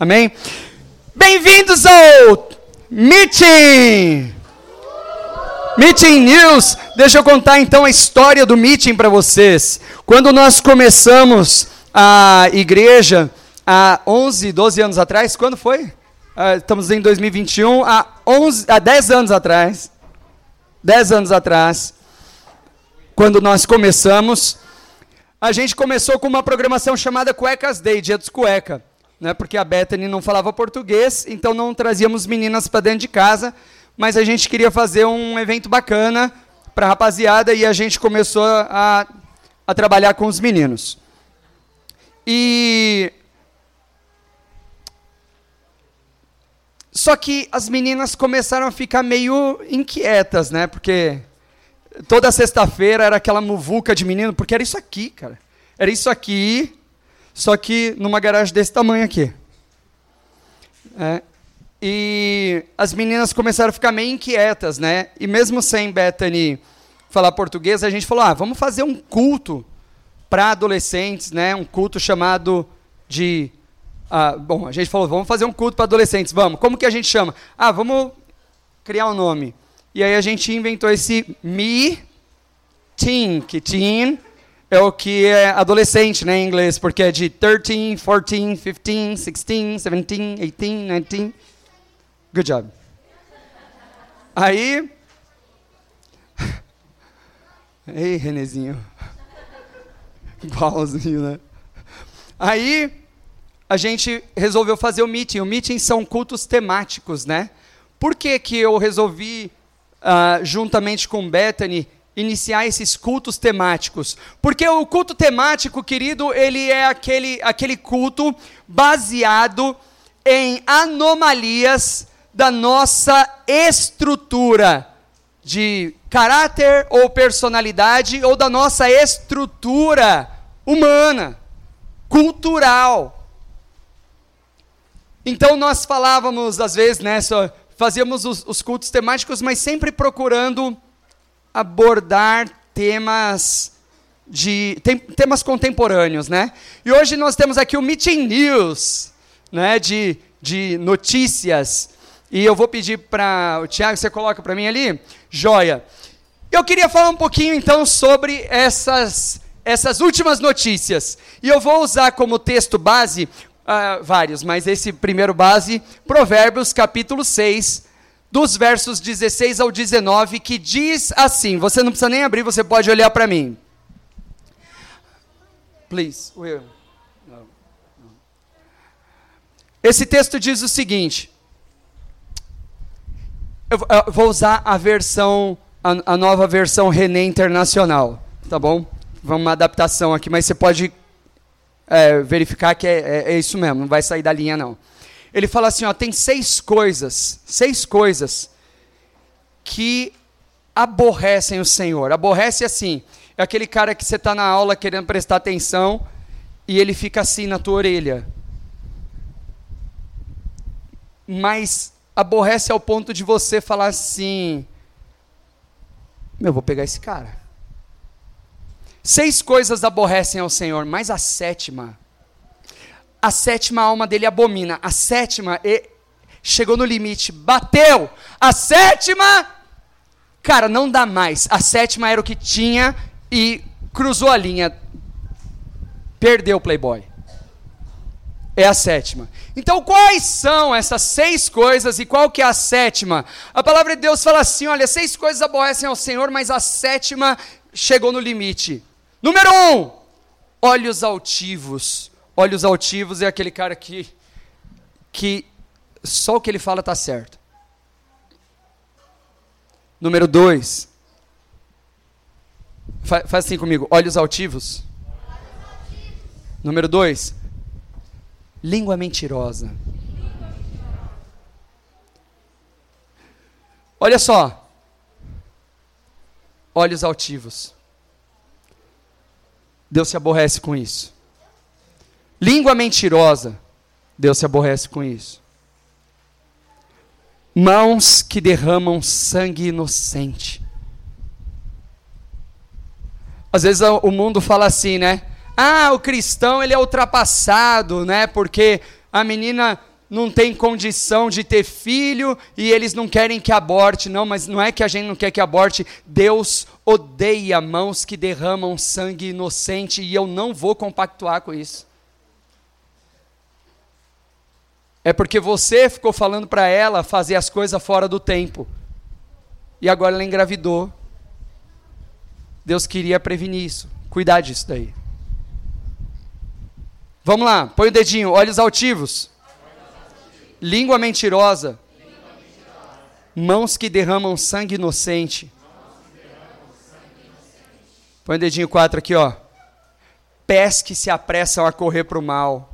Amém? Bem-vindos ao Meeting! Meeting News. Deixa eu contar então a história do Meeting para vocês. Quando nós começamos a igreja há 11, 12 anos atrás, quando foi? Uh, estamos em 2021, há, 11, há 10 anos atrás. 10 anos atrás, quando nós começamos, a gente começou com uma programação chamada Cuecas Day, Dia dos Cueca. Né, porque a Bethany não falava português, então não trazíamos meninas para dentro de casa, mas a gente queria fazer um evento bacana para a rapaziada e a gente começou a, a trabalhar com os meninos. E Só que as meninas começaram a ficar meio inquietas, né? Porque toda sexta-feira era aquela muvuca de menino, porque era isso aqui, cara. Era isso aqui, só que numa garagem desse tamanho aqui. É, e as meninas começaram a ficar meio inquietas, né? E mesmo sem Bethany falar português, a gente falou: ah, vamos fazer um culto para adolescentes, né? Um culto chamado de ah, bom, a gente falou, vamos fazer um culto para adolescentes, vamos. Como que a gente chama? Ah, vamos criar um nome. E aí a gente inventou esse Me Teen, que teen é o que é adolescente, né, em inglês, porque é de 13, 14, 15, 16, 17, 18, 19. Good job. Aí. Ei, Renezinho. Igualzinho, né? Aí a gente resolveu fazer o meeting. O meeting são cultos temáticos, né? Por que, que eu resolvi, uh, juntamente com Bethany, iniciar esses cultos temáticos? Porque o culto temático, querido, ele é aquele, aquele culto baseado em anomalias da nossa estrutura de caráter ou personalidade ou da nossa estrutura humana, cultural. Então nós falávamos, às vezes, né, fazíamos os, os cultos temáticos, mas sempre procurando abordar temas de tem, temas contemporâneos, né? E hoje nós temos aqui o Meeting News, né, de, de notícias. E eu vou pedir para o Tiago, você coloca para mim ali? Joia. Eu queria falar um pouquinho então sobre essas essas últimas notícias. E eu vou usar como texto base uh, vários, mas esse primeiro base, Provérbios capítulo 6, dos versos 16 ao 19, que diz assim: você não precisa nem abrir, você pode olhar para mim. Please. Esse texto diz o seguinte. Eu, eu vou usar a versão, a, a, nova versão René Internacional, tá bom? Vamos uma adaptação aqui, mas você pode é, verificar que é, é, é, isso mesmo, não vai sair da linha não. Ele fala assim, ó, tem seis coisas, seis coisas que aborrecem o Senhor. Aborrece assim, é aquele cara que você está na aula querendo prestar atenção e ele fica assim na tua orelha. Mas aborrece ao ponto de você falar assim: Meu, vou pegar esse cara. Seis coisas aborrecem ao Senhor, mas a sétima, a sétima alma dele abomina. A sétima chegou no limite, bateu. A sétima, cara, não dá mais. A sétima era o que tinha e cruzou a linha. Perdeu o Playboy. É a sétima. Então, quais são essas seis coisas e qual que é a sétima? A palavra de Deus fala assim: olha, seis coisas aborrecem ao Senhor, mas a sétima chegou no limite. Número um, olhos altivos. Olhos altivos é aquele cara que, que só o que ele fala está certo. Número dois, fa faz assim comigo, olhos altivos. Número dois, língua mentirosa. Olha só, olhos altivos. Deus se aborrece com isso. Língua mentirosa, Deus se aborrece com isso. Mãos que derramam sangue inocente. Às vezes o mundo fala assim, né? Ah, o cristão ele é ultrapassado, né? Porque a menina não tem condição de ter filho e eles não querem que aborte. Não, mas não é que a gente não quer que aborte. Deus odeia mãos que derramam sangue inocente e eu não vou compactuar com isso. É porque você ficou falando para ela fazer as coisas fora do tempo. E agora ela engravidou. Deus queria prevenir isso. Cuidar disso daí. Vamos lá, põe o dedinho, olhos altivos. Língua mentirosa. Mãos que derramam sangue inocente. Põe o dedinho 4 aqui, ó. Pés que se apressam a correr para o mal.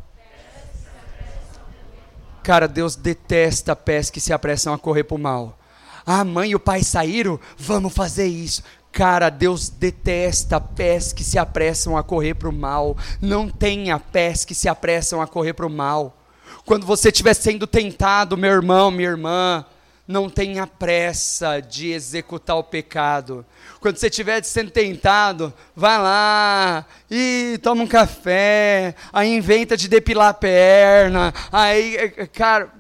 Cara, Deus detesta pés que se apressam a correr para o mal. Ah, a mãe e o pai saíram? Vamos fazer isso. Cara, Deus detesta pés que se apressam a correr para o mal. Não tenha pés que se apressam a correr para o mal. Quando você estiver sendo tentado, meu irmão, minha irmã, não tenha pressa de executar o pecado. Quando você estiver sendo tentado, vai lá e toma um café, aí inventa de depilar a perna, aí, cara,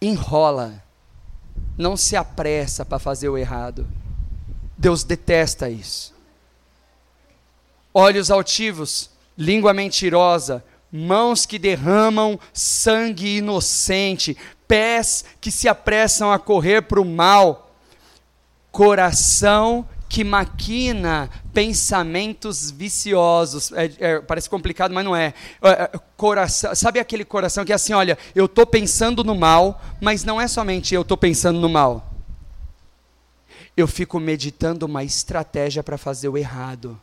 enrola. Não se apressa para fazer o errado. Deus detesta isso. Olhos altivos, língua mentirosa, mãos que derramam sangue inocente, pés que se apressam a correr para o mal, coração que maquina pensamentos viciosos. É, é, parece complicado, mas não é. é. é coração, sabe aquele coração que é assim, olha, eu estou pensando no mal, mas não é somente eu estou pensando no mal. Eu fico meditando uma estratégia para fazer o errado.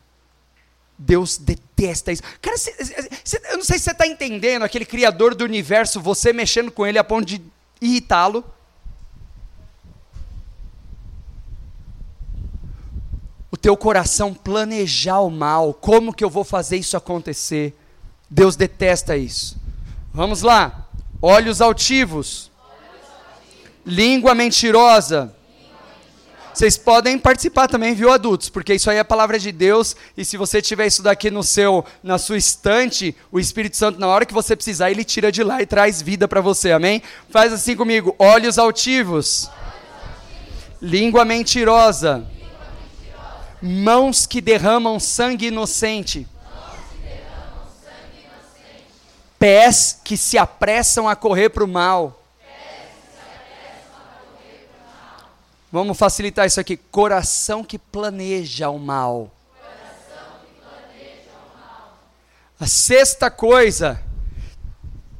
Deus detesta isso. Cara, cê, cê, eu não sei se você está entendendo aquele criador do universo, você mexendo com ele a ponto de irritá-lo. O teu coração planejar o mal, como que eu vou fazer isso acontecer? Deus detesta isso. Vamos lá. Olhos altivos. Língua mentirosa vocês podem participar também, viu, adultos? Porque isso aí é a palavra de Deus. E se você tiver isso daqui no seu, na sua estante, o Espírito Santo, na hora que você precisar, ele tira de lá e traz vida para você. Amém? Faz assim comigo: olhos altivos, língua mentirosa, mãos que derramam sangue inocente. Pés que se apressam a correr para o mal Vamos facilitar isso aqui. Coração que planeja o mal. A sexta coisa,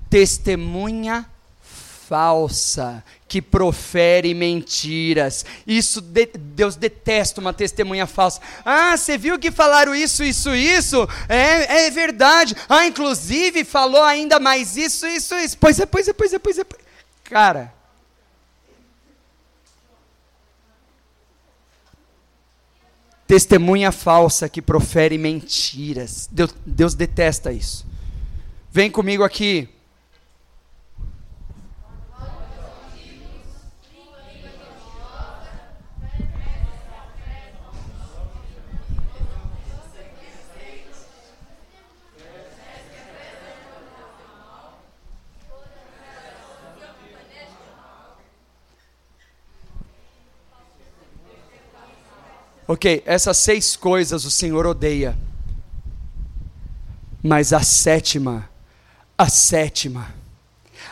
testemunha falsa, que profere mentiras. Isso de, Deus detesta uma testemunha falsa. Ah, você viu que falaram isso, isso, isso? É, é verdade. Ah, inclusive falou ainda mais isso, isso, isso. Pois é, pois é, pois é, pois é. Cara, testemunha falsa que profere mentiras. Deus, Deus detesta isso. Vem comigo aqui. Ok, essas seis coisas o Senhor odeia. Mas a sétima, a sétima,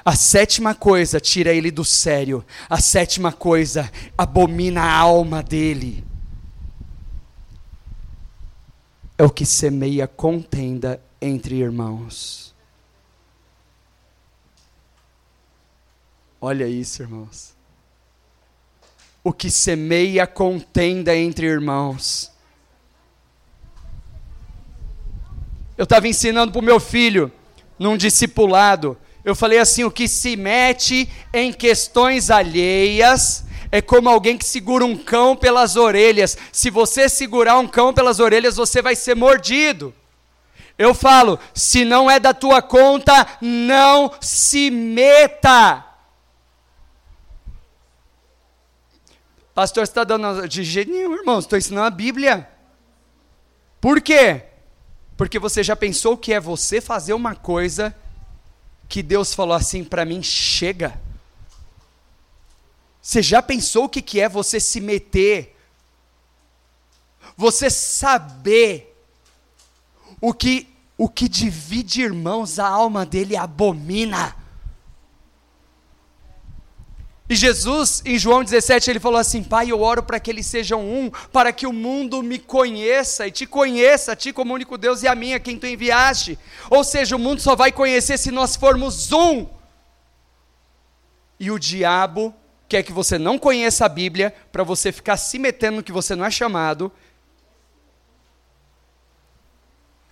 a sétima coisa tira ele do sério. A sétima coisa abomina a alma dele. É o que semeia contenda entre irmãos. Olha isso, irmãos o que semeia contenda entre irmãos. Eu estava ensinando para o meu filho, num discipulado, eu falei assim: o que se mete em questões alheias é como alguém que segura um cão pelas orelhas. Se você segurar um cão pelas orelhas, você vai ser mordido. Eu falo: se não é da tua conta, não se meta. Pastor, você está dando de jeito nenhum, irmão. Estou ensinando a Bíblia. Por quê? Porque você já pensou que é você fazer uma coisa que Deus falou assim para mim: chega. Você já pensou o que, que é você se meter? Você saber o que, o que divide irmãos, a alma dele abomina. E Jesus, em João 17, ele falou assim: Pai, eu oro para que eles sejam um, para que o mundo me conheça e te conheça, a ti como único Deus e a mim, a quem tu enviaste. Ou seja, o mundo só vai conhecer se nós formos um. E o diabo quer que você não conheça a Bíblia, para você ficar se metendo no que você não é chamado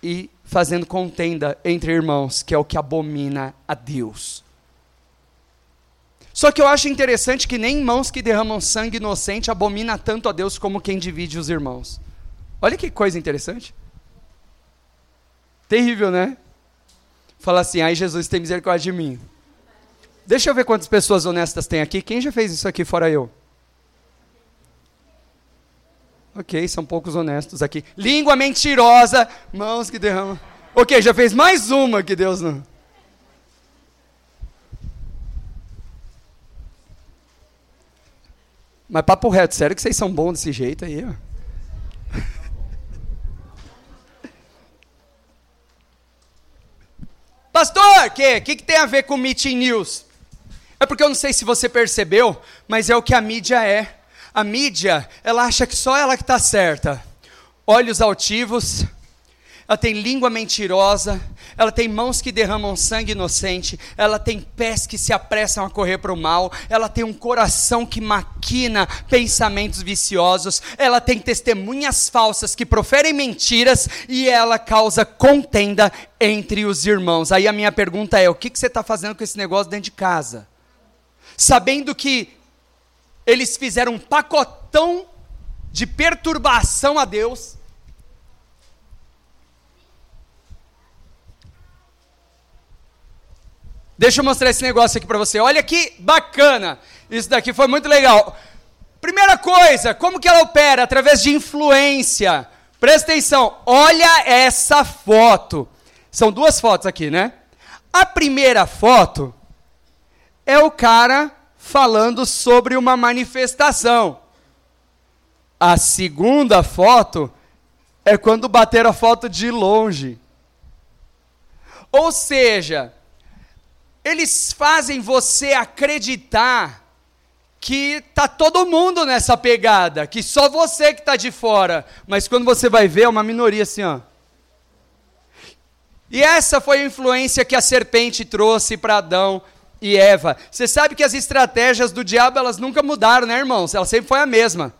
e fazendo contenda entre irmãos, que é o que abomina a Deus. Só que eu acho interessante que nem mãos que derramam sangue inocente abomina tanto a Deus como quem divide os irmãos. Olha que coisa interessante. Terrível, né? Fala assim, ai Jesus, tem misericórdia de mim. Deixa eu ver quantas pessoas honestas tem aqui. Quem já fez isso aqui fora eu? Ok, são poucos honestos aqui. Língua mentirosa, mãos que derramam. Ok, já fez mais uma que Deus não. Mas papo reto, sério que vocês são bons desse jeito aí, ó? Pastor, que que, que tem a ver com Meeting News? É porque eu não sei se você percebeu, mas é o que a mídia é. A mídia, ela acha que só ela que está certa. Olhos altivos, ela tem língua mentirosa, ela tem mãos que derramam sangue inocente, ela tem pés que se apressam a correr para o mal, ela tem um coração que maquina pensamentos viciosos, ela tem testemunhas falsas que proferem mentiras e ela causa contenda entre os irmãos. Aí a minha pergunta é: o que, que você está fazendo com esse negócio dentro de casa? Sabendo que eles fizeram um pacotão de perturbação a Deus Deixa eu mostrar esse negócio aqui para você. Olha que bacana. Isso daqui foi muito legal. Primeira coisa, como que ela opera? Através de influência. Presta atenção. Olha essa foto. São duas fotos aqui, né? A primeira foto é o cara falando sobre uma manifestação. A segunda foto é quando bateram a foto de longe. Ou seja, eles fazem você acreditar que tá todo mundo nessa pegada, que só você que está de fora, mas quando você vai ver é uma minoria assim, ó. E essa foi a influência que a serpente trouxe para Adão e Eva. Você sabe que as estratégias do diabo elas nunca mudaram, né, irmãos? Ela sempre foi a mesma.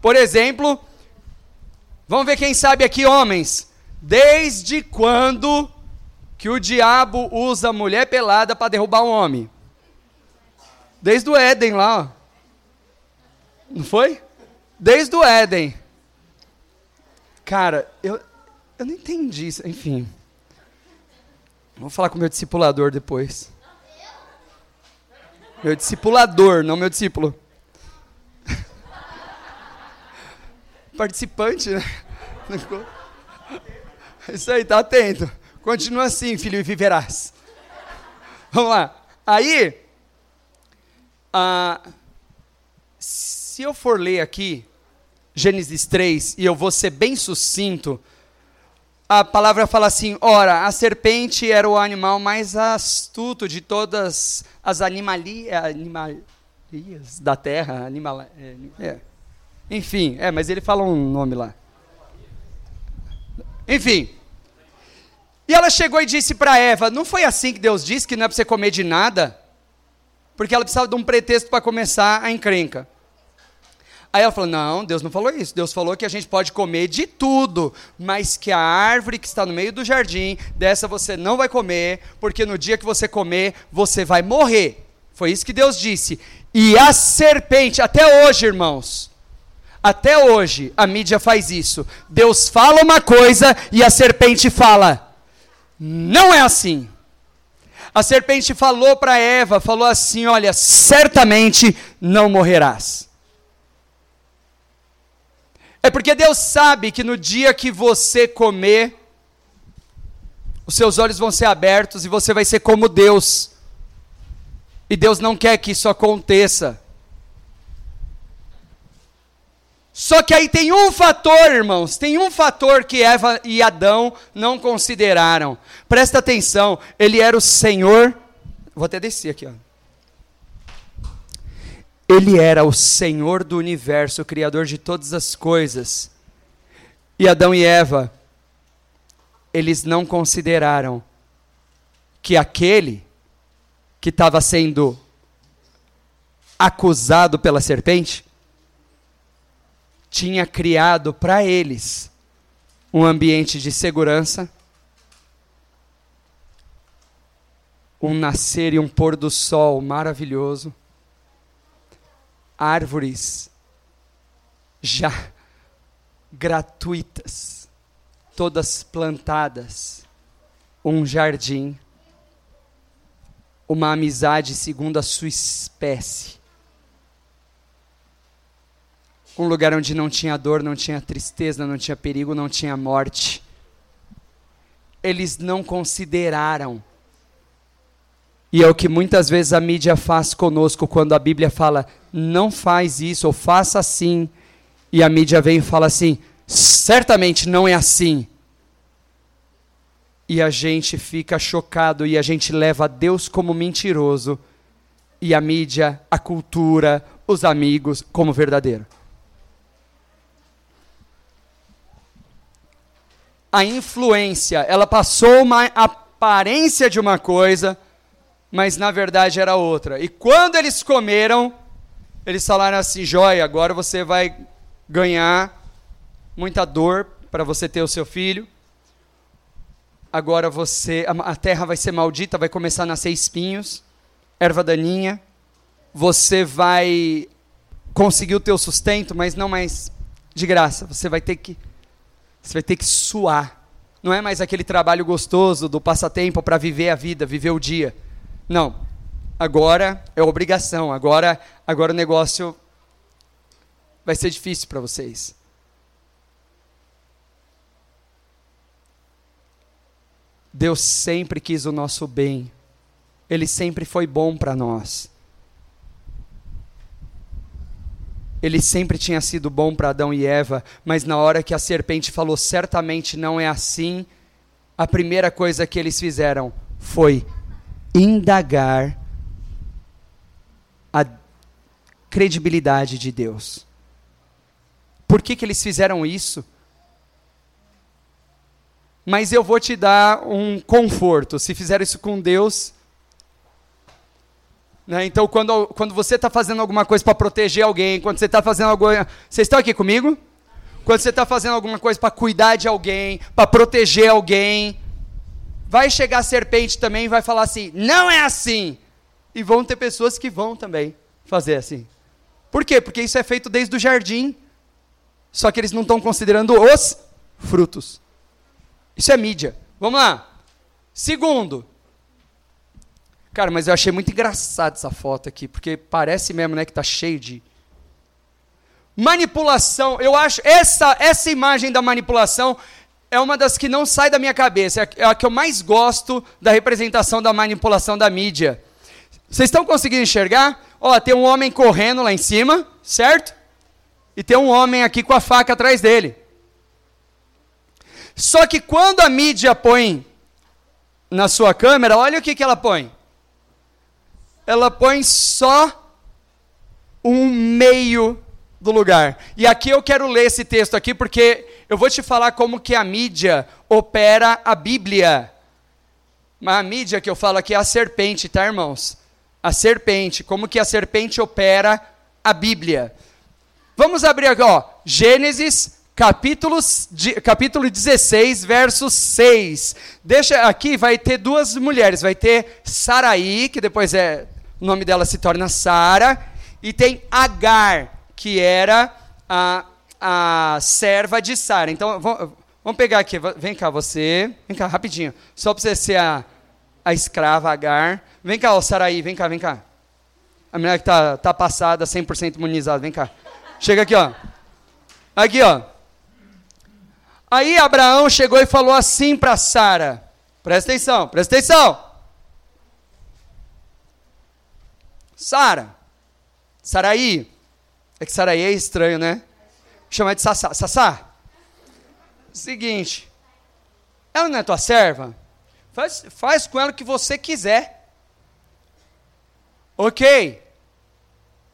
Por exemplo, vamos ver quem sabe aqui, homens. Desde quando que o diabo usa a mulher pelada para derrubar um homem. Desde o Éden lá, ó. Não foi? Desde o Éden. Cara, eu, eu não entendi isso. Enfim. Vou falar com o meu discipulador depois. Meu discipulador, não meu discípulo. Participante, né? Isso aí, tá atento. Continua assim, filho, e viverás. Vamos lá. Aí, se eu for ler aqui, Gênesis 3, e eu vou ser bem sucinto, a palavra fala assim: ora, a serpente era o animal mais astuto de todas as animali animalias da terra. Animal, é, é. Enfim, é, mas ele fala um nome lá. Enfim, e ela chegou e disse para Eva: Não foi assim que Deus disse que não é para você comer de nada? Porque ela precisava de um pretexto para começar a encrenca. Aí ela falou: Não, Deus não falou isso. Deus falou que a gente pode comer de tudo, mas que a árvore que está no meio do jardim, dessa você não vai comer, porque no dia que você comer, você vai morrer. Foi isso que Deus disse. E a serpente, até hoje, irmãos, até hoje a mídia faz isso. Deus fala uma coisa e a serpente fala: não é assim. A serpente falou para Eva, falou assim: Olha, certamente não morrerás. É porque Deus sabe que no dia que você comer, os seus olhos vão ser abertos e você vai ser como Deus. E Deus não quer que isso aconteça. Só que aí tem um fator, irmãos, tem um fator que Eva e Adão não consideraram. Presta atenção, ele era o Senhor. Vou até descer aqui, ó. Ele era o Senhor do universo, o Criador de todas as coisas. E Adão e Eva, eles não consideraram que aquele que estava sendo acusado pela serpente tinha criado para eles um ambiente de segurança, um nascer e um pôr do sol maravilhoso, árvores já gratuitas, todas plantadas, um jardim, uma amizade segundo a sua espécie um lugar onde não tinha dor, não tinha tristeza, não tinha perigo, não tinha morte. Eles não consideraram. E é o que muitas vezes a mídia faz conosco quando a Bíblia fala, não faz isso, ou faça assim. E a mídia vem e fala assim, certamente não é assim. E a gente fica chocado e a gente leva Deus como mentiroso e a mídia, a cultura, os amigos como verdadeiro. A influência. Ela passou uma aparência de uma coisa, mas na verdade era outra. E quando eles comeram, eles falaram assim: joia, agora você vai ganhar muita dor para você ter o seu filho. Agora você, a terra vai ser maldita, vai começar a nascer espinhos, erva daninha. Você vai conseguir o teu sustento, mas não mais de graça. Você vai ter que você vai ter que suar. Não é mais aquele trabalho gostoso do passatempo para viver a vida, viver o dia. Não. Agora é obrigação. Agora, agora o negócio vai ser difícil para vocês. Deus sempre quis o nosso bem. Ele sempre foi bom para nós. Ele sempre tinha sido bom para Adão e Eva, mas na hora que a serpente falou certamente não é assim, a primeira coisa que eles fizeram foi indagar a credibilidade de Deus. Por que, que eles fizeram isso? Mas eu vou te dar um conforto. Se fizeram isso com Deus, né? Então, quando, quando você está fazendo alguma coisa para proteger alguém, quando você está fazendo alguma. Vocês estão aqui comigo? Quando você está fazendo alguma coisa para cuidar de alguém, para proteger alguém, vai chegar a serpente também e vai falar assim: não é assim. E vão ter pessoas que vão também fazer assim. Por quê? Porque isso é feito desde o jardim. Só que eles não estão considerando os frutos. Isso é mídia. Vamos lá. Segundo, Cara, mas eu achei muito engraçado essa foto aqui, porque parece mesmo, né, que tá cheio de manipulação. Eu acho essa essa imagem da manipulação é uma das que não sai da minha cabeça. É a que eu mais gosto da representação da manipulação da mídia. Vocês estão conseguindo enxergar? Ó, tem um homem correndo lá em cima, certo? E tem um homem aqui com a faca atrás dele. Só que quando a mídia põe na sua câmera, olha o que, que ela põe ela põe só um meio do lugar. E aqui eu quero ler esse texto aqui porque eu vou te falar como que a mídia opera a Bíblia. Mas a mídia que eu falo aqui é a serpente, tá, irmãos? A serpente, como que a serpente opera a Bíblia. Vamos abrir aqui, ó, Gênesis capítulos, capítulo 16, verso 6. Deixa aqui, vai ter duas mulheres, vai ter Saraí, que depois é o nome dela se torna Sara, e tem Agar, que era a, a serva de Sara. Então, vamos pegar aqui, vem cá você, vem cá rapidinho, só para você ser a, a escrava Agar. Vem cá, ó, Saraí, vem cá, vem cá. A mulher que está tá passada, 100% imunizada, vem cá. Chega aqui, ó. Aqui, ó. Aí Abraão chegou e falou assim para Sara: Presta atenção, presta atenção. Sara. Saraí. É que Saraí é estranho, né? Chama de Sassá. Sassá. Seguinte. Ela não é tua serva? Faz, faz com ela o que você quiser. Ok.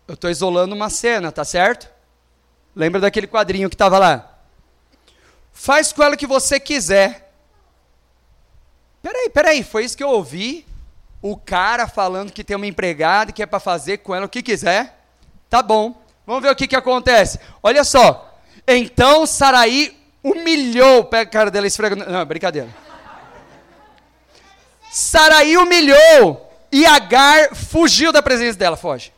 Eu estou isolando uma cena, tá certo? Lembra daquele quadrinho que estava lá? Faz com ela o que você quiser. Peraí, peraí, foi isso que eu ouvi? O cara falando que tem uma empregada que é para fazer com ela o que quiser? Tá bom. Vamos ver o que, que acontece. Olha só. Então Saraí humilhou. Pega a cara dela e esfrega. Não, brincadeira. Saraí humilhou e Agar fugiu da presença dela, foge.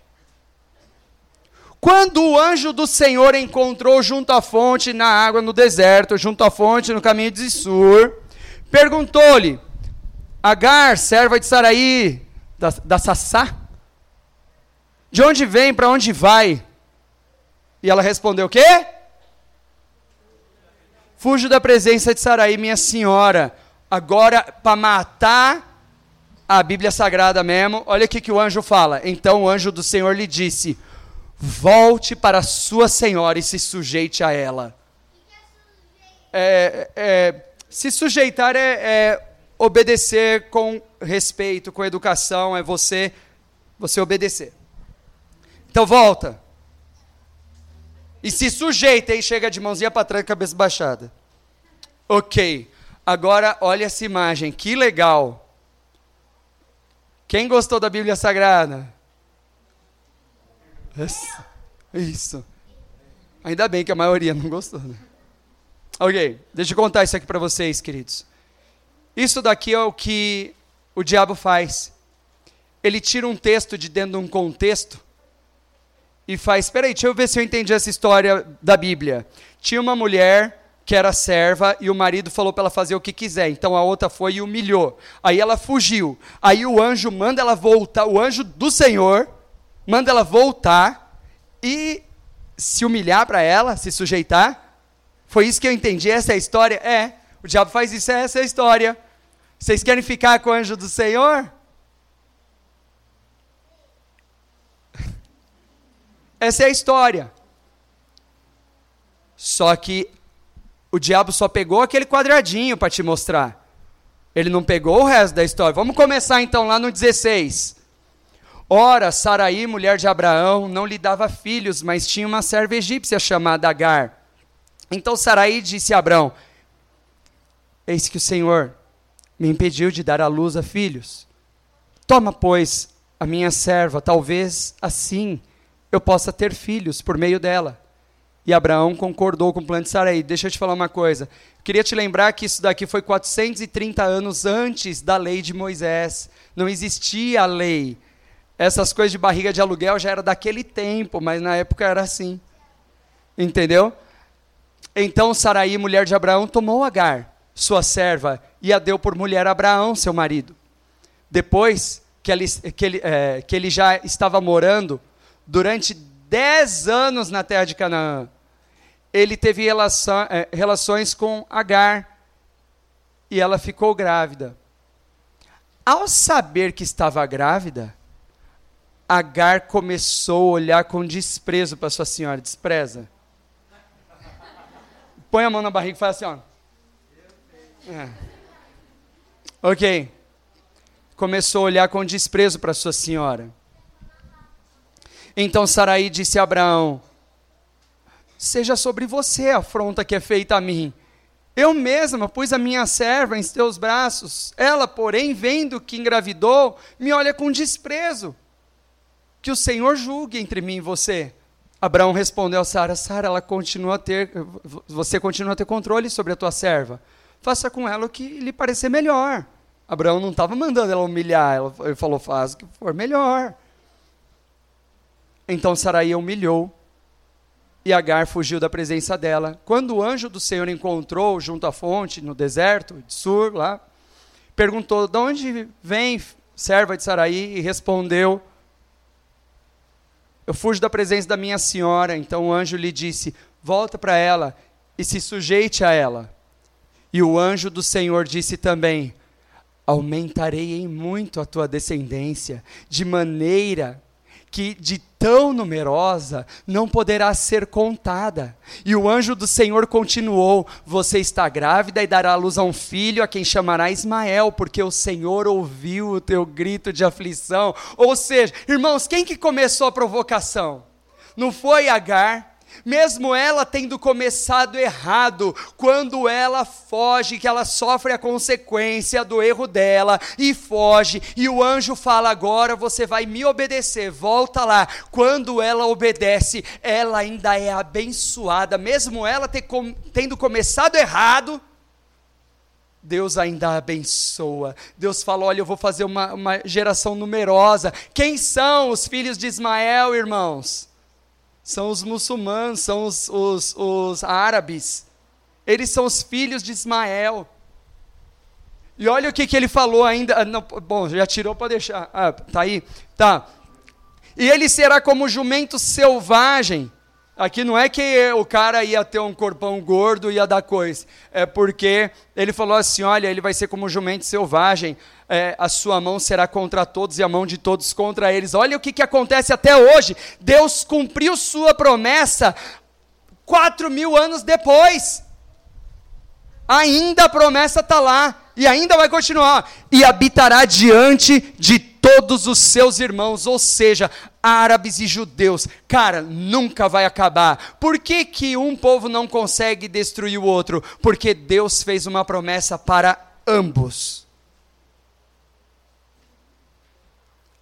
Quando o anjo do Senhor encontrou junto à fonte na água no deserto, junto à fonte no caminho de Sur, perguntou-lhe: Agar, serva de Saraí, da, da Sassá, de onde vem, para onde vai? E ela respondeu: O quê? Fujo da presença de Saraí, minha senhora. Agora, para matar a Bíblia Sagrada mesmo, olha o que, o anjo fala. Então o anjo do Senhor lhe disse: Volte para sua senhora e se sujeite a ela. É, é, se sujeitar é, é, obedecer com respeito, com educação, é você, você obedecer. Então volta. E se sujeita e chega de mãozinha para trás, cabeça baixada. Ok. Agora olha essa imagem, que legal. Quem gostou da Bíblia Sagrada? Isso. Ainda bem que a maioria não gostou, né? Ok, deixa eu contar isso aqui para vocês, queridos. Isso daqui é o que o diabo faz. Ele tira um texto de dentro de um contexto e faz. Espera aí, deixa eu ver se eu entendi essa história da Bíblia. Tinha uma mulher que era serva e o marido falou para ela fazer o que quiser. Então a outra foi e humilhou. Aí ela fugiu. Aí o anjo manda ela voltar, o anjo do Senhor manda ela voltar e se humilhar para ela, se sujeitar. Foi isso que eu entendi, essa é a história? É, o diabo faz isso, essa é a história. Vocês querem ficar com o anjo do Senhor? Essa é a história. Só que o diabo só pegou aquele quadradinho para te mostrar. Ele não pegou o resto da história. Vamos começar então lá no 16. Ora, Saraí, mulher de Abraão, não lhe dava filhos, mas tinha uma serva egípcia chamada Agar. Então Saraí disse a Abraão: Eis que o Senhor me impediu de dar à luz a filhos. Toma, pois, a minha serva, talvez assim eu possa ter filhos por meio dela. E Abraão concordou com o plano de Saraí. Deixa eu te falar uma coisa. Queria te lembrar que isso daqui foi 430 anos antes da lei de Moisés. Não existia a lei essas coisas de barriga de aluguel já era daquele tempo, mas na época era assim. Entendeu? Então Saraí, mulher de Abraão, tomou Agar, sua serva, e a deu por mulher a Abraão, seu marido. Depois que ele, que ele, é, que ele já estava morando durante dez anos na terra de Canaã, ele teve relação, é, relações com Agar e ela ficou grávida. Ao saber que estava grávida, Agar começou a olhar com desprezo para sua senhora. Despreza. Põe a mão na barriga e faz assim, ó. É. Ok. Começou a olhar com desprezo para sua senhora. Então Saraí disse a Abraão: Seja sobre você a afronta que é feita a mim. Eu mesma pus a minha serva em teus braços. Ela, porém, vendo que engravidou, me olha com desprezo que o Senhor julgue entre mim e você. Abraão respondeu a Sara: Sara, ela continua a ter, você continua a ter controle sobre a tua serva. Faça com ela o que lhe parecer melhor. Abraão não estava mandando ela humilhar, ele falou: faz o que for melhor. Então Saraí humilhou e Agar fugiu da presença dela. Quando o anjo do Senhor encontrou junto à fonte, no deserto de Sur, lá, perguntou: De onde vem serva de Saraí? E respondeu: eu fujo da presença da minha senhora. Então o anjo lhe disse: Volta para ela e se sujeite a ela. E o anjo do Senhor disse também: aumentarei em muito a tua descendência, de maneira que de tão numerosa não poderá ser contada. E o anjo do Senhor continuou: Você está grávida e dará luz a um filho, a quem chamará Ismael, porque o Senhor ouviu o teu grito de aflição. Ou seja, irmãos, quem que começou a provocação? Não foi Agar, mesmo ela tendo começado errado, quando ela foge, que ela sofre a consequência do erro dela e foge, e o anjo fala: agora você vai me obedecer, volta lá. Quando ela obedece, ela ainda é abençoada, mesmo ela com, tendo começado errado. Deus ainda abençoa. Deus fala: Olha, eu vou fazer uma, uma geração numerosa. Quem são os filhos de Ismael, irmãos? São os muçulmanos, são os, os, os árabes. Eles são os filhos de Ismael. E olha o que, que ele falou ainda. Ah, não, bom, já tirou para deixar. Ah, tá aí. Tá. E ele será como jumento selvagem. Aqui não é que o cara ia ter um corpão gordo e ia dar coisa. É porque ele falou assim: olha, ele vai ser como um jumento selvagem é, a sua mão será contra todos e a mão de todos contra eles. Olha o que, que acontece até hoje. Deus cumpriu sua promessa quatro mil anos depois. Ainda a promessa está lá e ainda vai continuar. E habitará diante de todos os seus irmãos, ou seja, árabes e judeus. Cara, nunca vai acabar. Por que, que um povo não consegue destruir o outro? Porque Deus fez uma promessa para ambos.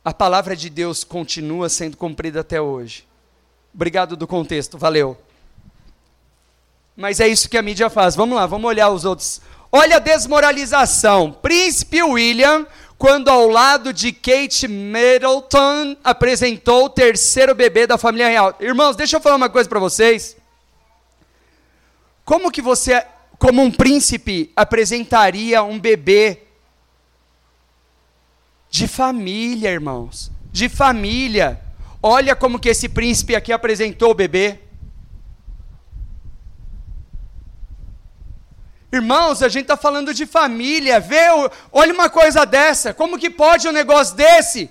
a palavra de Deus continua sendo cumprida até hoje. Obrigado do contexto, valeu. Mas é isso que a mídia faz. Vamos lá, vamos olhar os outros. Olha a desmoralização. Príncipe William, quando ao lado de Kate Middleton, apresentou o terceiro bebê da família real. Irmãos, deixa eu falar uma coisa para vocês. Como que você, como um príncipe, apresentaria um bebê de família, irmãos. De família. Olha como que esse príncipe aqui apresentou o bebê. Irmãos, a gente está falando de família. Vê, olha uma coisa dessa. Como que pode um negócio desse?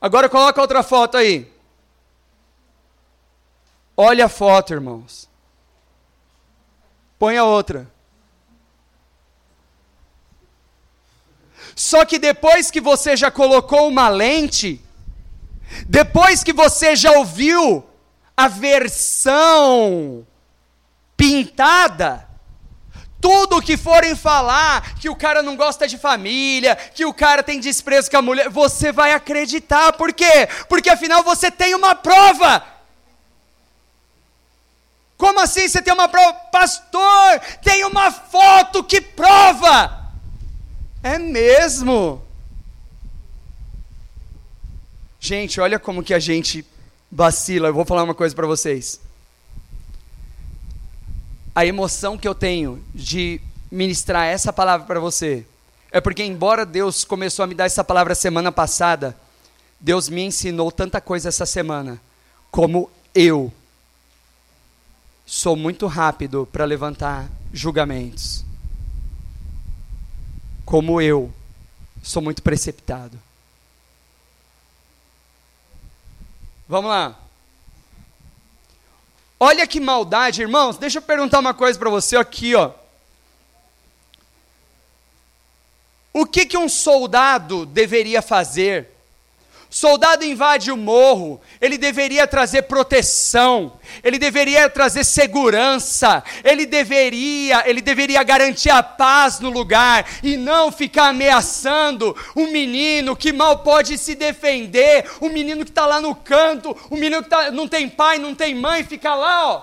Agora coloca outra foto aí. Olha a foto, irmãos. Põe a outra. Só que depois que você já colocou uma lente, depois que você já ouviu a versão pintada, tudo que forem falar que o cara não gosta de família, que o cara tem desprezo com a mulher, você vai acreditar. Por quê? Porque afinal você tem uma prova. Como assim você tem uma prova? Pastor, tem uma foto que prova. É mesmo? Gente, olha como que a gente vacila. Eu vou falar uma coisa para vocês. A emoção que eu tenho de ministrar essa palavra para você é porque, embora Deus começou a me dar essa palavra semana passada, Deus me ensinou tanta coisa essa semana, como eu sou muito rápido para levantar julgamentos como eu, sou muito precipitado. Vamos lá. Olha que maldade, irmãos. Deixa eu perguntar uma coisa para você aqui, ó. O que, que um soldado deveria fazer Soldado invade o morro, ele deveria trazer proteção, ele deveria trazer segurança, ele deveria, ele deveria garantir a paz no lugar e não ficar ameaçando um menino que mal pode se defender, um menino que está lá no canto, um menino que tá, não tem pai, não tem mãe, fica lá, ó.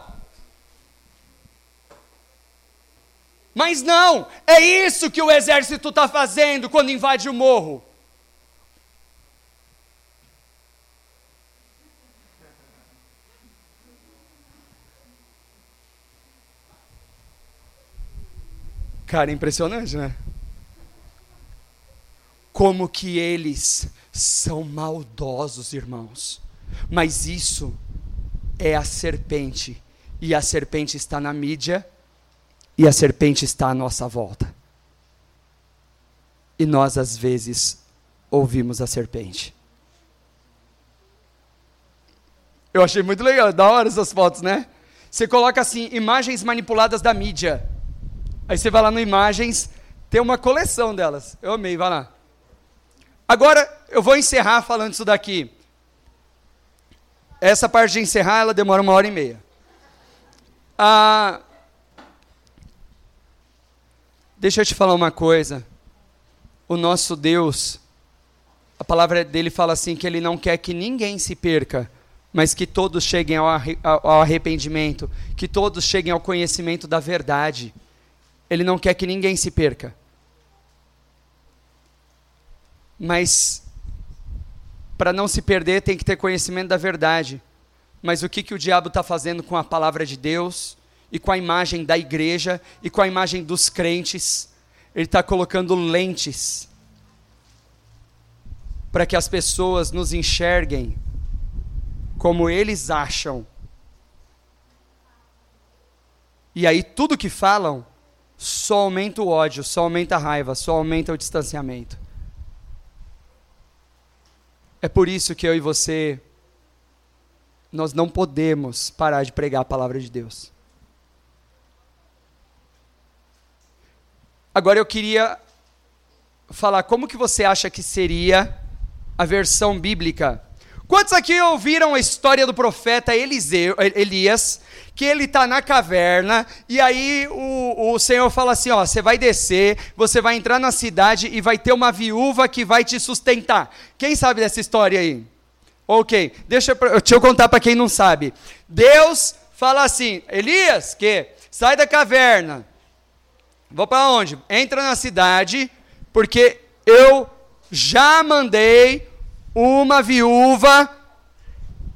Mas não, é isso que o exército está fazendo quando invade o morro. Cara, impressionante, né? Como que eles são maldosos, irmãos. Mas isso é a serpente. E a serpente está na mídia. E a serpente está à nossa volta. e nós às vezes ouvimos a serpente. Eu achei muito legal, da hora essas fotos, né? Você coloca assim, imagens manipuladas da mídia. Aí você vai lá no imagens, tem uma coleção delas. Eu amei, vai lá. Agora, eu vou encerrar falando isso daqui. Essa parte de encerrar, ela demora uma hora e meia. Ah, deixa eu te falar uma coisa. O nosso Deus, a palavra dele fala assim que ele não quer que ninguém se perca, mas que todos cheguem ao, ao arrependimento, que todos cheguem ao conhecimento da verdade. Ele não quer que ninguém se perca. Mas para não se perder tem que ter conhecimento da verdade. Mas o que, que o diabo está fazendo com a palavra de Deus e com a imagem da igreja e com a imagem dos crentes? Ele está colocando lentes para que as pessoas nos enxerguem como eles acham. E aí tudo que falam só aumenta o ódio, só aumenta a raiva, só aumenta o distanciamento. É por isso que eu e você nós não podemos parar de pregar a palavra de Deus. Agora eu queria falar como que você acha que seria a versão bíblica Quantos aqui ouviram a história do profeta Eliseu, Elias, que ele está na caverna, e aí o, o Senhor fala assim: ó, você vai descer, você vai entrar na cidade e vai ter uma viúva que vai te sustentar. Quem sabe dessa história aí? Ok, deixa, deixa eu contar para quem não sabe. Deus fala assim: Elias, que sai da caverna. Vou para onde? Entra na cidade, porque eu já mandei uma viúva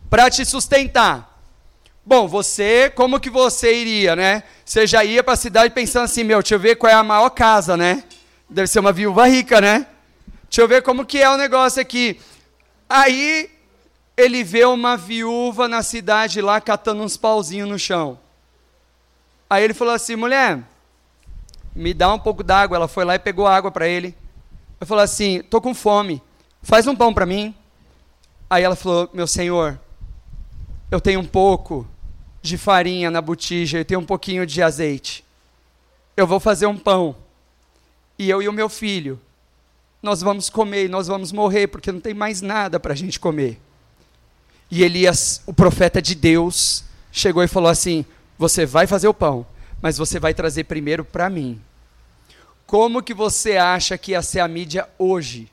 para te sustentar. Bom, você, como que você iria, né? Você já ia para a cidade pensando assim, meu, deixa eu ver qual é a maior casa, né? Deve ser uma viúva rica, né? Deixa eu ver como que é o negócio aqui. Aí ele vê uma viúva na cidade lá catando uns pauzinhos no chão. Aí ele falou assim, mulher, me dá um pouco d'água. Ela foi lá e pegou água para ele. Ele falou assim, tô com fome faz um pão para mim. Aí ela falou: Meu senhor, eu tenho um pouco de farinha na botija, eu tenho um pouquinho de azeite. Eu vou fazer um pão. E eu e o meu filho, nós vamos comer e nós vamos morrer, porque não tem mais nada para a gente comer. E Elias, o profeta de Deus, chegou e falou assim: Você vai fazer o pão, mas você vai trazer primeiro para mim. Como que você acha que ia ser a mídia hoje?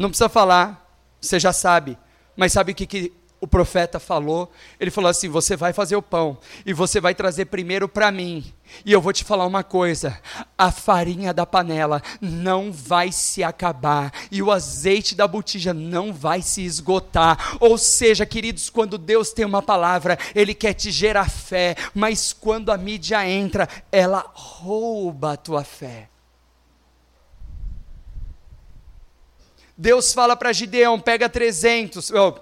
Não precisa falar, você já sabe. Mas sabe o que, que o profeta falou? Ele falou assim: Você vai fazer o pão e você vai trazer primeiro para mim. E eu vou te falar uma coisa: a farinha da panela não vai se acabar e o azeite da botija não vai se esgotar. Ou seja, queridos, quando Deus tem uma palavra, Ele quer te gerar fé, mas quando a mídia entra, ela rouba a tua fé. Deus fala para Gideão: pega 300. Oh,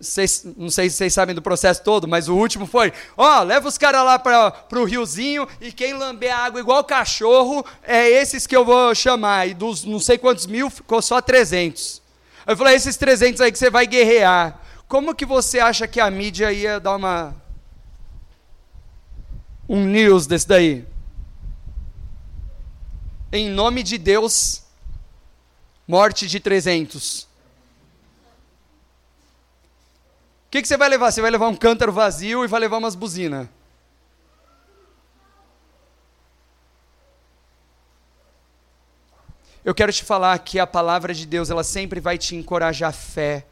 Cês, não sei se vocês sabem do processo todo, mas o último foi: ó, leva os caras lá para o riozinho e quem lamber a água igual cachorro é esses que eu vou chamar. E dos não sei quantos mil ficou só 300. Eu falei: esses 300 aí que você vai guerrear. Como que você acha que a mídia ia dar uma. um news desse daí? Em nome de Deus, Morte de 300. O que, que você vai levar? Você vai levar um cântaro vazio e vai levar umas buzinas. Eu quero te falar que a palavra de Deus, ela sempre vai te encorajar fé.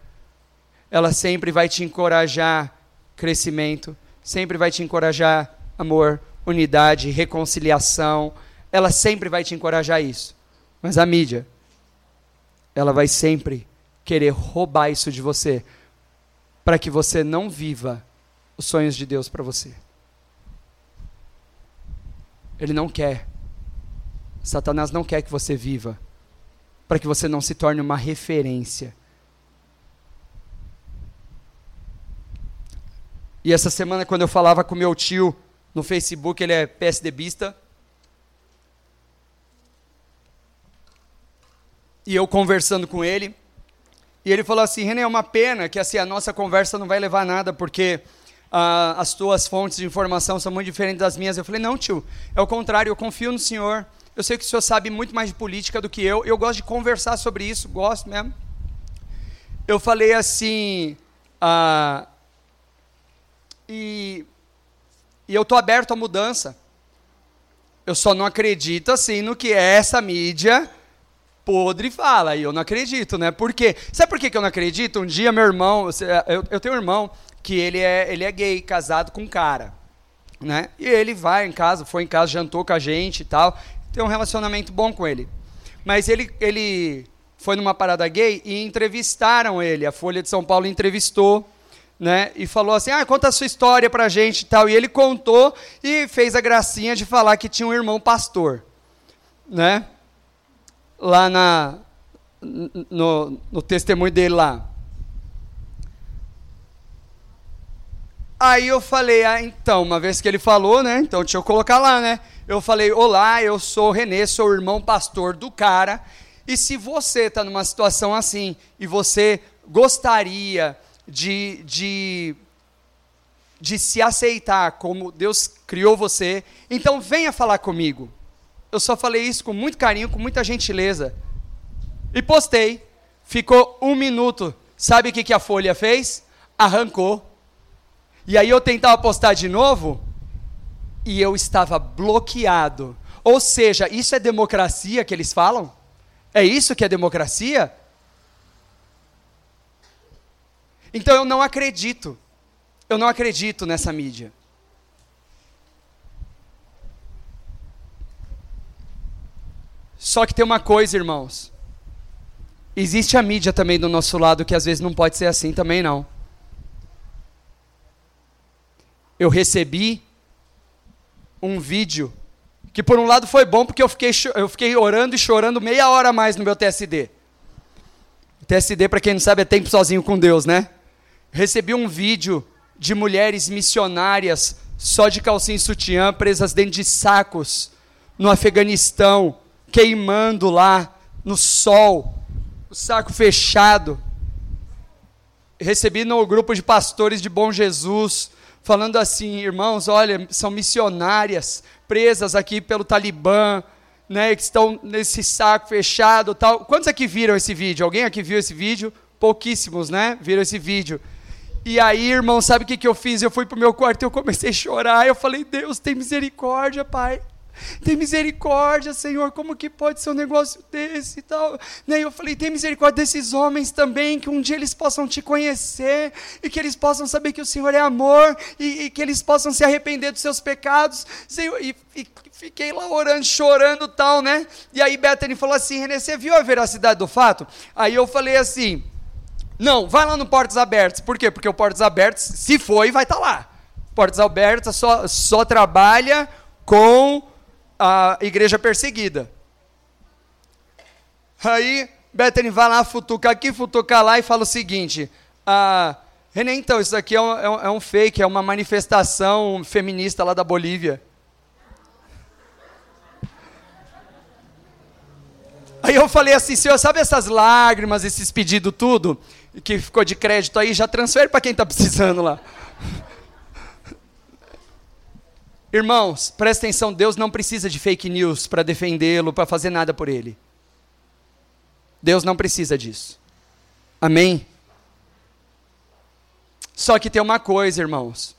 Ela sempre vai te encorajar crescimento, sempre vai te encorajar amor, unidade, reconciliação. Ela sempre vai te encorajar isso. Mas a mídia, ela vai sempre querer roubar isso de você, para que você não viva os sonhos de Deus para você. Ele não quer. Satanás não quer que você viva, para que você não se torne uma referência. E essa semana, quando eu falava com meu tio no Facebook, ele é PSDBista. E eu conversando com ele. E ele falou assim: René, é uma pena que assim, a nossa conversa não vai levar a nada, porque ah, as tuas fontes de informação são muito diferentes das minhas. Eu falei: não, tio, é o contrário, eu confio no senhor. Eu sei que o senhor sabe muito mais de política do que eu. Eu gosto de conversar sobre isso, gosto mesmo. Eu falei assim. Ah, e, e eu estou aberto à mudança. Eu só não acredito assim no que essa mídia podre fala. E eu não acredito, né? Por quê? Sabe por que eu não acredito? Um dia meu irmão, eu, eu tenho um irmão que ele é, ele é gay, casado com um cara. Né? E ele vai em casa, foi em casa, jantou com a gente e tal. Tem um relacionamento bom com ele. Mas ele, ele foi numa parada gay e entrevistaram ele. A Folha de São Paulo entrevistou né? E falou assim: "Ah, conta a sua história pra gente e tal". E ele contou e fez a gracinha de falar que tinha um irmão pastor, né? Lá na no, no testemunho dele lá. Aí eu falei, ah, então, uma vez que ele falou, né? Então deixa eu colocar lá, né? Eu falei, olá, eu sou o Renê, sou o irmão pastor do cara. E se você está numa situação assim e você gostaria de, de, de se aceitar como Deus criou você, então venha falar comigo. Eu só falei isso com muito carinho, com muita gentileza. E postei. Ficou um minuto. Sabe o que, que a Folha fez? Arrancou. E aí eu tentava postar de novo e eu estava bloqueado. Ou seja, isso é democracia que eles falam? É isso que é democracia? Então eu não acredito. Eu não acredito nessa mídia. Só que tem uma coisa, irmãos. Existe a mídia também do nosso lado que às vezes não pode ser assim também não. Eu recebi um vídeo que por um lado foi bom porque eu fiquei, eu fiquei orando e chorando meia hora a mais no meu TSD. TSD, para quem não sabe, é tempo sozinho com Deus, né? Recebi um vídeo de mulheres missionárias só de calcinha e sutiã presas dentro de sacos no Afeganistão, queimando lá no sol, o saco fechado. Recebi no grupo de pastores de Bom Jesus, falando assim, irmãos, olha, são missionárias presas aqui pelo Talibã, né, que estão nesse saco fechado, tal. Quantos aqui viram esse vídeo? Alguém aqui viu esse vídeo? Pouquíssimos, né? Viram esse vídeo. E aí, irmão, sabe o que, que eu fiz? Eu fui para o meu quarto e eu comecei a chorar. Eu falei, Deus, tem misericórdia, Pai. Tem misericórdia, Senhor, como que pode ser um negócio desse e tal? Né? eu falei, tem misericórdia desses homens também, que um dia eles possam te conhecer, e que eles possam saber que o Senhor é amor, e, e que eles possam se arrepender dos seus pecados. Senhor, e, e fiquei lá orando, chorando tal, né? E aí Bethany falou assim, Renê, você viu a veracidade do fato? Aí eu falei assim, não, vai lá no Portos Abertos. Por quê? Porque o Portos Abertos, se foi, vai estar tá lá. Portos Abertos só, só trabalha com a igreja perseguida. Aí, Bethany vai lá, futuca aqui, futuca lá e fala o seguinte: ah, René, então, isso aqui é um, é um fake, é uma manifestação feminista lá da Bolívia. Aí eu falei assim, senhor, sabe essas lágrimas, esses pedidos tudo, que ficou de crédito aí, já transfere para quem está precisando lá. Irmãos, presta atenção, Deus não precisa de fake news para defendê-lo, para fazer nada por ele. Deus não precisa disso. Amém? Só que tem uma coisa, irmãos,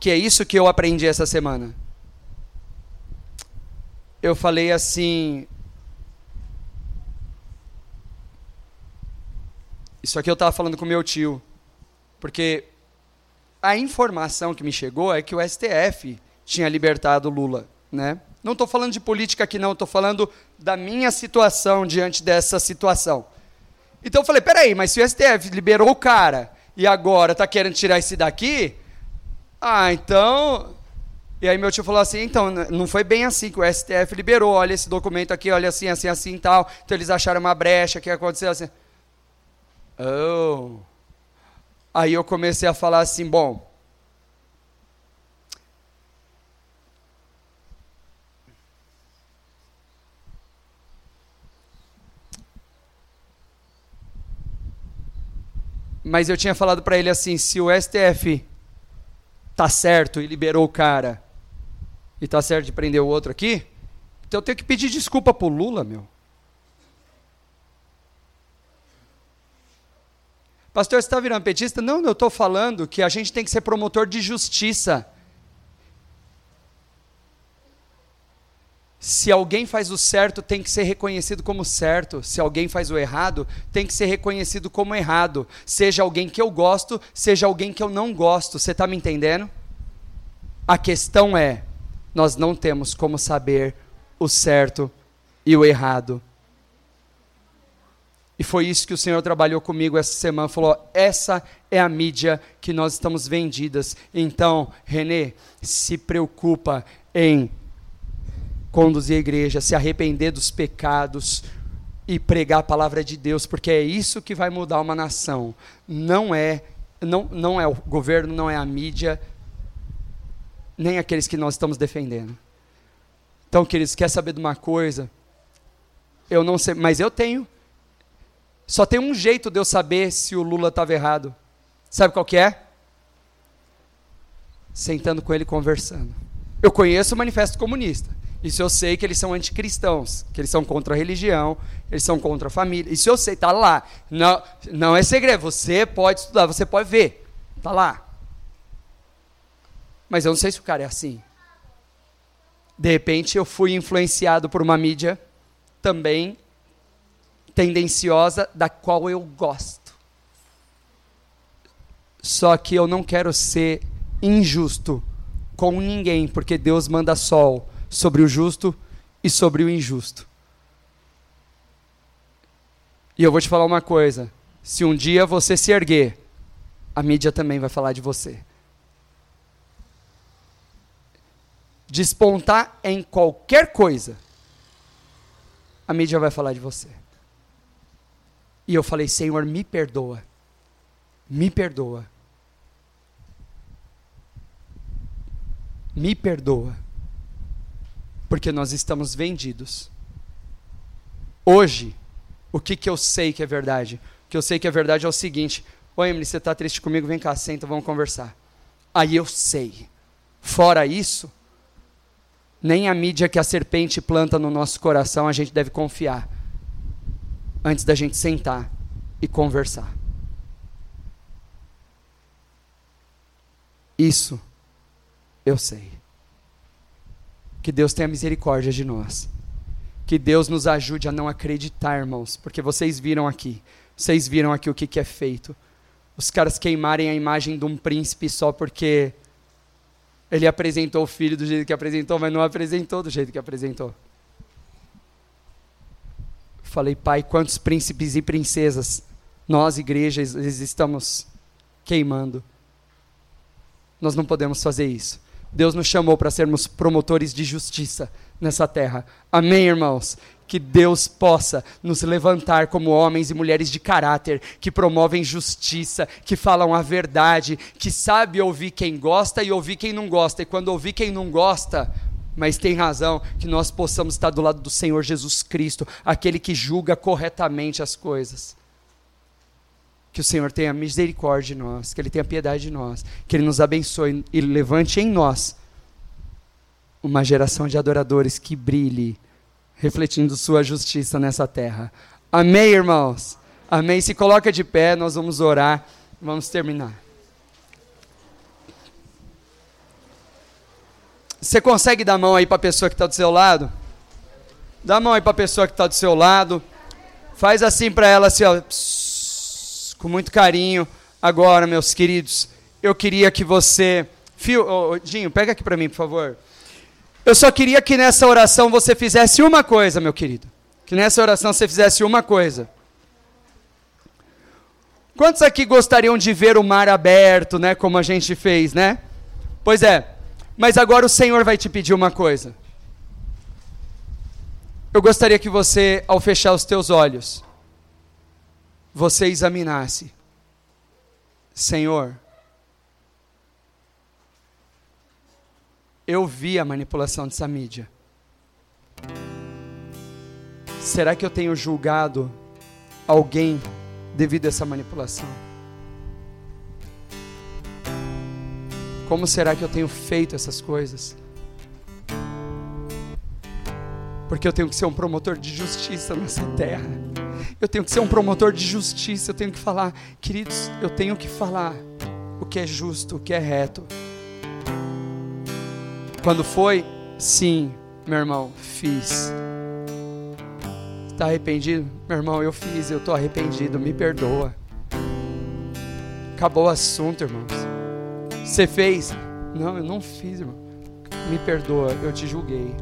que é isso que eu aprendi essa semana. Eu falei assim, Isso aqui eu estava falando com meu tio, porque a informação que me chegou é que o STF tinha libertado Lula, né? Não estou falando de política aqui, não, estou falando da minha situação diante dessa situação. Então eu falei, peraí, mas se o STF liberou o cara e agora está querendo tirar esse daqui, ah, então. E aí meu tio falou assim, então, não foi bem assim que o STF liberou, olha esse documento aqui, olha assim, assim, assim e tal. Então eles acharam uma brecha que aconteceu assim. Oh. Aí eu comecei a falar assim: bom, mas eu tinha falado para ele assim: se o STF tá certo e liberou o cara e tá certo de prender o outro aqui, então eu tenho que pedir desculpa pro Lula, meu. Pastor, você está virando petista? Não, eu estou falando que a gente tem que ser promotor de justiça. Se alguém faz o certo, tem que ser reconhecido como certo. Se alguém faz o errado, tem que ser reconhecido como errado. Seja alguém que eu gosto, seja alguém que eu não gosto. Você está me entendendo? A questão é: nós não temos como saber o certo e o errado. E foi isso que o Senhor trabalhou comigo essa semana. Falou: essa é a mídia que nós estamos vendidas. Então, Renê, se preocupa em conduzir a igreja, se arrepender dos pecados e pregar a palavra de Deus, porque é isso que vai mudar uma nação. Não é, não, não é o governo, não é a mídia, nem aqueles que nós estamos defendendo. Então, queridos, quer saber de uma coisa? Eu não sei, mas eu tenho. Só tem um jeito de eu saber se o Lula estava errado. Sabe qual que é? Sentando com ele conversando. Eu conheço o Manifesto Comunista. Isso eu sei que eles são anticristãos, que eles são contra a religião, eles são contra a família. Isso eu sei, está lá. Não, não é segredo, você pode estudar, você pode ver. Está lá. Mas eu não sei se o cara é assim. De repente eu fui influenciado por uma mídia também tendenciosa, da qual eu gosto. Só que eu não quero ser injusto com ninguém, porque Deus manda sol sobre o justo e sobre o injusto. E eu vou te falar uma coisa: se um dia você se erguer, a mídia também vai falar de você. Despontar em qualquer coisa, a mídia vai falar de você. E eu falei: Senhor, me perdoa. Me perdoa. Me perdoa porque nós estamos vendidos. Hoje, o que, que eu sei que é verdade? O que eu sei que é verdade é o seguinte: Oi, Emily, você está triste comigo? Vem cá, senta, vamos conversar. Aí eu sei. Fora isso, nem a mídia que a serpente planta no nosso coração a gente deve confiar antes da gente sentar e conversar. Isso eu sei. Que Deus tenha misericórdia de nós. Que Deus nos ajude a não acreditar, irmãos, porque vocês viram aqui, vocês viram aqui o que, que é feito. Os caras queimarem a imagem de um príncipe só porque ele apresentou o filho do jeito que apresentou, mas não apresentou do jeito que apresentou. Falei, pai, quantos príncipes e princesas nós, igrejas, estamos queimando. Nós não podemos fazer isso. Deus nos chamou para sermos promotores de justiça nessa terra. Amém, irmãos? Que Deus possa nos levantar como homens e mulheres de caráter, que promovem justiça, que falam a verdade, que sabe ouvir quem gosta e ouvir quem não gosta. E quando ouvir quem não gosta, mas tem razão, que nós possamos estar do lado do Senhor Jesus Cristo, aquele que julga corretamente as coisas. Que o Senhor tenha misericórdia de nós, que Ele tenha piedade de nós, que Ele nos abençoe e levante em nós uma geração de adoradores que brilhe, refletindo Sua justiça nessa terra. Amém, irmãos? Amém. Se coloca de pé, nós vamos orar, vamos terminar. Você consegue dar a mão aí para a pessoa que está do seu lado? Dá a mão aí para a pessoa que está do seu lado. Faz assim para ela, assim, ó com muito carinho. Agora, meus queridos, eu queria que você. Fio, oh, Dinho, pega aqui para mim, por favor. Eu só queria que nessa oração você fizesse uma coisa, meu querido. Que nessa oração você fizesse uma coisa. Quantos aqui gostariam de ver o mar aberto, né? Como a gente fez, né? Pois é. Mas agora o Senhor vai te pedir uma coisa. Eu gostaria que você, ao fechar os teus olhos, você examinasse: Senhor, eu vi a manipulação dessa mídia. Será que eu tenho julgado alguém devido a essa manipulação? Como será que eu tenho feito essas coisas? Porque eu tenho que ser um promotor de justiça nessa terra. Eu tenho que ser um promotor de justiça. Eu tenho que falar, queridos, eu tenho que falar o que é justo, o que é reto. Quando foi? Sim, meu irmão, fiz. Está arrependido? Meu irmão, eu fiz, eu estou arrependido, me perdoa. Acabou o assunto, irmãos. Você fez? Não, eu não fiz, irmão. Me perdoa, eu te julguei.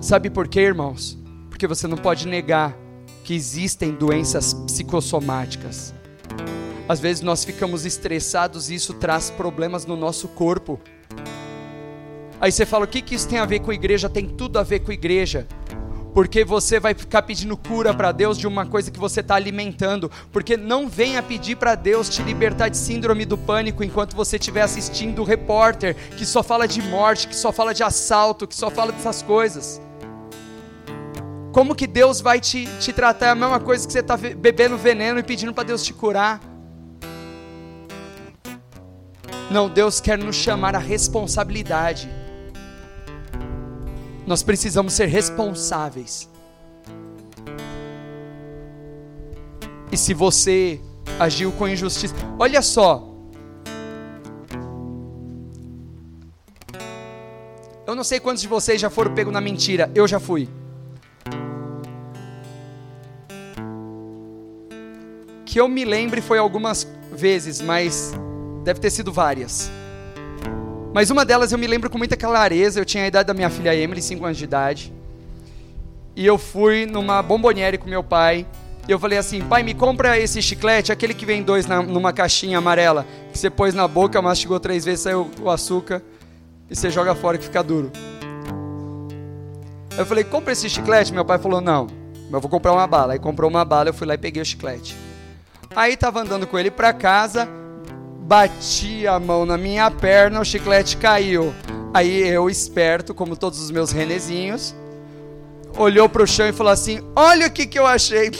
Sabe por quê, irmãos? Porque você não pode negar que existem doenças psicossomáticas. Às vezes nós ficamos estressados e isso traz problemas no nosso corpo. Aí você fala: o que, que isso tem a ver com a igreja? Tem tudo a ver com a igreja. Porque você vai ficar pedindo cura para Deus de uma coisa que você está alimentando. Porque não venha pedir para Deus te libertar de síndrome do pânico enquanto você estiver assistindo o repórter que só fala de morte, que só fala de assalto, que só fala dessas coisas. Como que Deus vai te, te tratar? É a mesma coisa que você está bebendo veneno e pedindo para Deus te curar. Não, Deus quer nos chamar a responsabilidade. Nós precisamos ser responsáveis. E se você agiu com injustiça, olha só. Eu não sei quantos de vocês já foram pegos na mentira, eu já fui. que eu me lembre foi algumas vezes, mas deve ter sido várias. Mas uma delas eu me lembro com muita clareza. Eu tinha a idade da minha filha Emily, 5 anos de idade. E eu fui numa bomboniere com meu pai. E eu falei assim: pai, me compra esse chiclete, aquele que vem dois na, numa caixinha amarela. Que você pôs na boca, mastigou três vezes, saiu o açúcar. E você joga fora que fica duro. Eu falei: compra esse chiclete. Meu pai falou: não, eu vou comprar uma bala. Aí comprou uma bala, eu fui lá e peguei o chiclete. Aí tava andando com ele para casa, bati a mão na minha perna, o chiclete caiu. Aí eu, esperto, como todos os meus renezinhos, olhou pro chão e falou assim: Olha o que, que eu achei.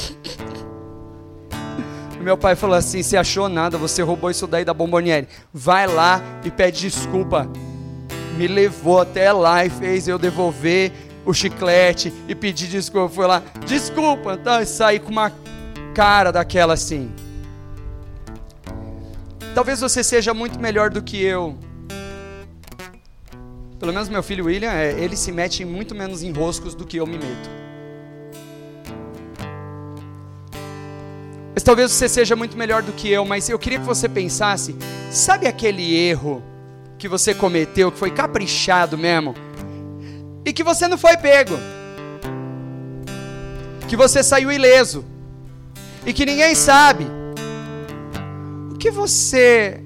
Meu pai falou assim: Você achou nada, você roubou isso daí da Bomboniere. Vai lá e pede desculpa. Me levou até lá e fez eu devolver o chiclete e pedir desculpa. Foi lá, desculpa, tá? E saí com uma cara daquela assim. Talvez você seja muito melhor do que eu. Pelo menos meu filho William, é, ele se mete muito menos enroscos do que eu me meto. Mas talvez você seja muito melhor do que eu, mas eu queria que você pensasse, sabe aquele erro que você cometeu, que foi caprichado mesmo, e que você não foi pego, que você saiu ileso, e que ninguém sabe. Que você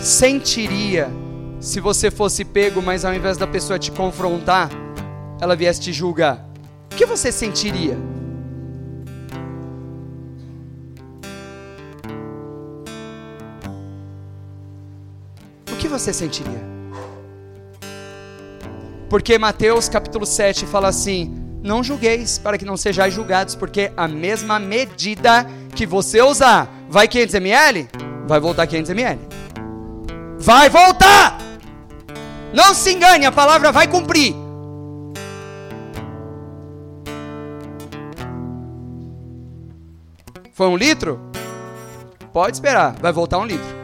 sentiria se você fosse pego, mas ao invés da pessoa te confrontar, ela viesse te julgar? O que você sentiria? O que você sentiria? Porque Mateus capítulo 7 fala assim: não julgueis, para que não sejais julgados, porque a mesma medida que você usar, vai 500 ml? Vai voltar 500 ml. Vai voltar! Não se engane, a palavra vai cumprir. Foi um litro? Pode esperar, vai voltar um litro.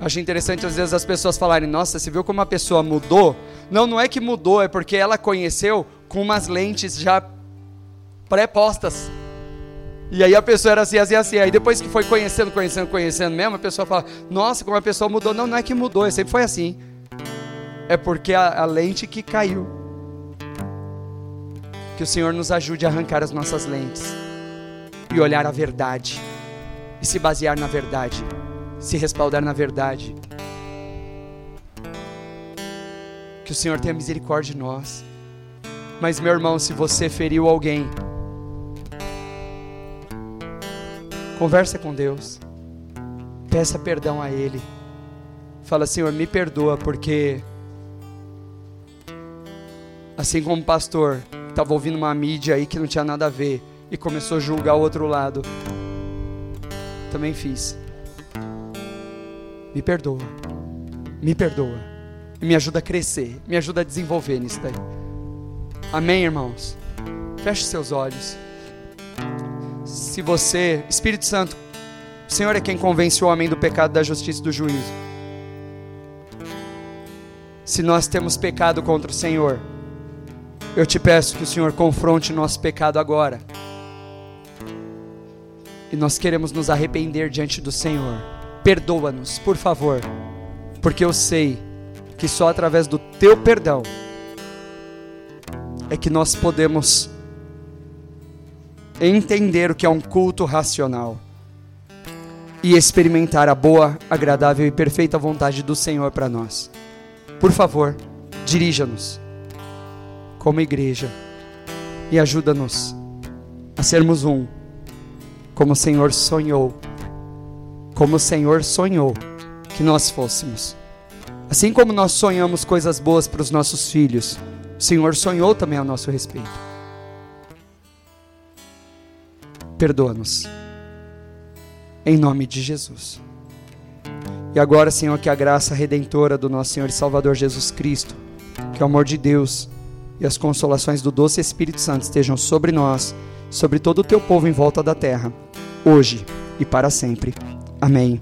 Achei interessante às vezes as pessoas falarem: Nossa, você viu como a pessoa mudou? Não, não é que mudou, é porque ela conheceu com umas lentes já pré-postas. E aí a pessoa era assim, assim, assim. Aí depois que foi conhecendo, conhecendo, conhecendo mesmo, a pessoa fala: Nossa, como a pessoa mudou. Não, não é que mudou, é sempre foi assim. É porque a, a lente que caiu. Que o Senhor nos ajude a arrancar as nossas lentes e olhar a verdade e se basear na verdade se respaldar na verdade. Que o Senhor tenha misericórdia de nós. Mas, meu irmão, se você feriu alguém, conversa com Deus. Peça perdão a Ele. Fala, Senhor, me perdoa, porque assim como o pastor estava ouvindo uma mídia aí que não tinha nada a ver, e começou a julgar o outro lado. Também fiz. Me perdoa. Me perdoa. E me ajuda a crescer. Me ajuda a desenvolver nisso daí. Amém, irmãos? Feche seus olhos. Se você, Espírito Santo, o Senhor é quem convence o homem do pecado, da justiça e do juízo. Se nós temos pecado contra o Senhor, eu te peço que o Senhor confronte nosso pecado agora. E nós queremos nos arrepender diante do Senhor. Perdoa-nos, por favor, porque eu sei que só através do teu perdão é que nós podemos entender o que é um culto racional e experimentar a boa, agradável e perfeita vontade do Senhor para nós. Por favor, dirija-nos como igreja e ajuda-nos a sermos um, como o Senhor sonhou, como o Senhor sonhou que nós fôssemos. Assim como nós sonhamos coisas boas para os nossos filhos, o Senhor sonhou também a nosso respeito. Perdoa-nos. Em nome de Jesus. E agora, Senhor, que a graça redentora do nosso Senhor e Salvador Jesus Cristo, que o amor de Deus e as consolações do doce Espírito Santo estejam sobre nós, sobre todo o teu povo em volta da terra, hoje e para sempre. Amém.